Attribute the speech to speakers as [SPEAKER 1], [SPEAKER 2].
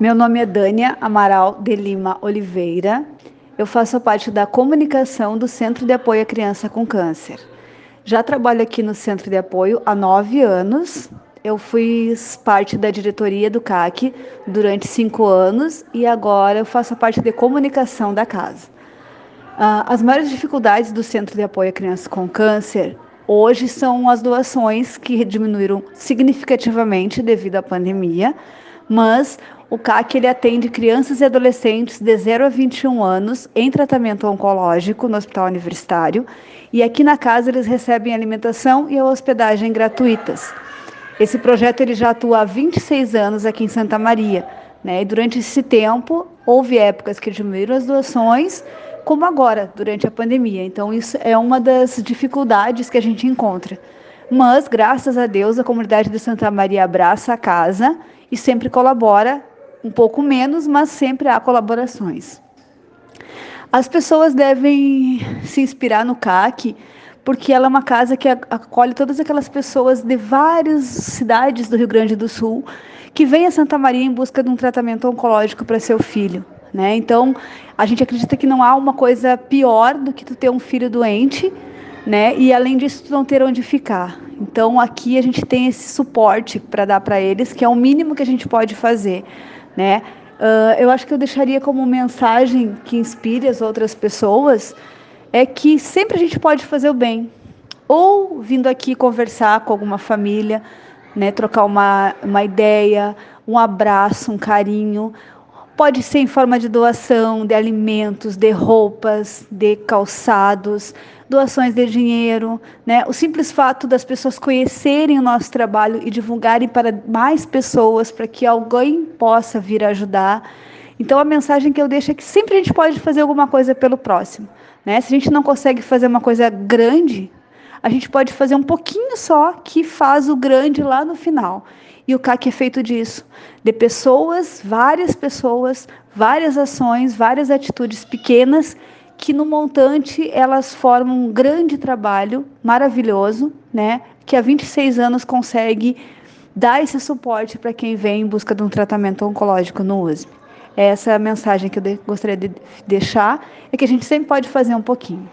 [SPEAKER 1] Meu nome é Dânia Amaral de Lima Oliveira. Eu faço parte da comunicação do Centro de Apoio à Criança com Câncer. Já trabalho aqui no Centro de Apoio há nove anos. Eu fui parte da diretoria do CAC durante cinco anos e agora eu faço parte de comunicação da casa. Ah, as maiores dificuldades do Centro de Apoio à Criança com Câncer hoje são as doações que diminuíram significativamente devido à pandemia, mas o CAC ele atende crianças e adolescentes de 0 a 21 anos em tratamento oncológico no Hospital Universitário e aqui na casa eles recebem alimentação e a hospedagem gratuitas. Esse projeto ele já atua há 26 anos aqui em Santa Maria, né? E durante esse tempo houve épocas que diminuíram as doações, como agora durante a pandemia. Então isso é uma das dificuldades que a gente encontra. Mas graças a Deus a comunidade de Santa Maria abraça a casa e sempre colabora um pouco menos, mas sempre há colaborações. As pessoas devem se inspirar no CAC, porque ela é uma casa que acolhe todas aquelas pessoas de várias cidades do Rio Grande do Sul que vêm a Santa Maria em busca de um tratamento oncológico para seu filho. Né? Então, a gente acredita que não há uma coisa pior do que tu ter um filho doente, né? E além disso, não ter onde ficar. Então, aqui a gente tem esse suporte para dar para eles, que é o mínimo que a gente pode fazer né? Uh, eu acho que eu deixaria como mensagem que inspire as outras pessoas é que sempre a gente pode fazer o bem. Ou vindo aqui conversar com alguma família, né, trocar uma, uma ideia, um abraço, um carinho, Pode ser em forma de doação de alimentos, de roupas, de calçados, doações de dinheiro, né? O simples fato das pessoas conhecerem o nosso trabalho e divulgarem para mais pessoas, para que alguém possa vir ajudar. Então a mensagem que eu deixo é que sempre a gente pode fazer alguma coisa pelo próximo, né? Se a gente não consegue fazer uma coisa grande, a gente pode fazer um pouquinho só que faz o grande lá no final. E o CAC é feito disso, de pessoas, várias pessoas, várias ações, várias atitudes pequenas que no montante elas formam um grande trabalho maravilhoso, né? Que há 26 anos consegue dar esse suporte para quem vem em busca de um tratamento oncológico no USP. Essa é a mensagem que eu gostaria de deixar, é que a gente sempre pode fazer um pouquinho.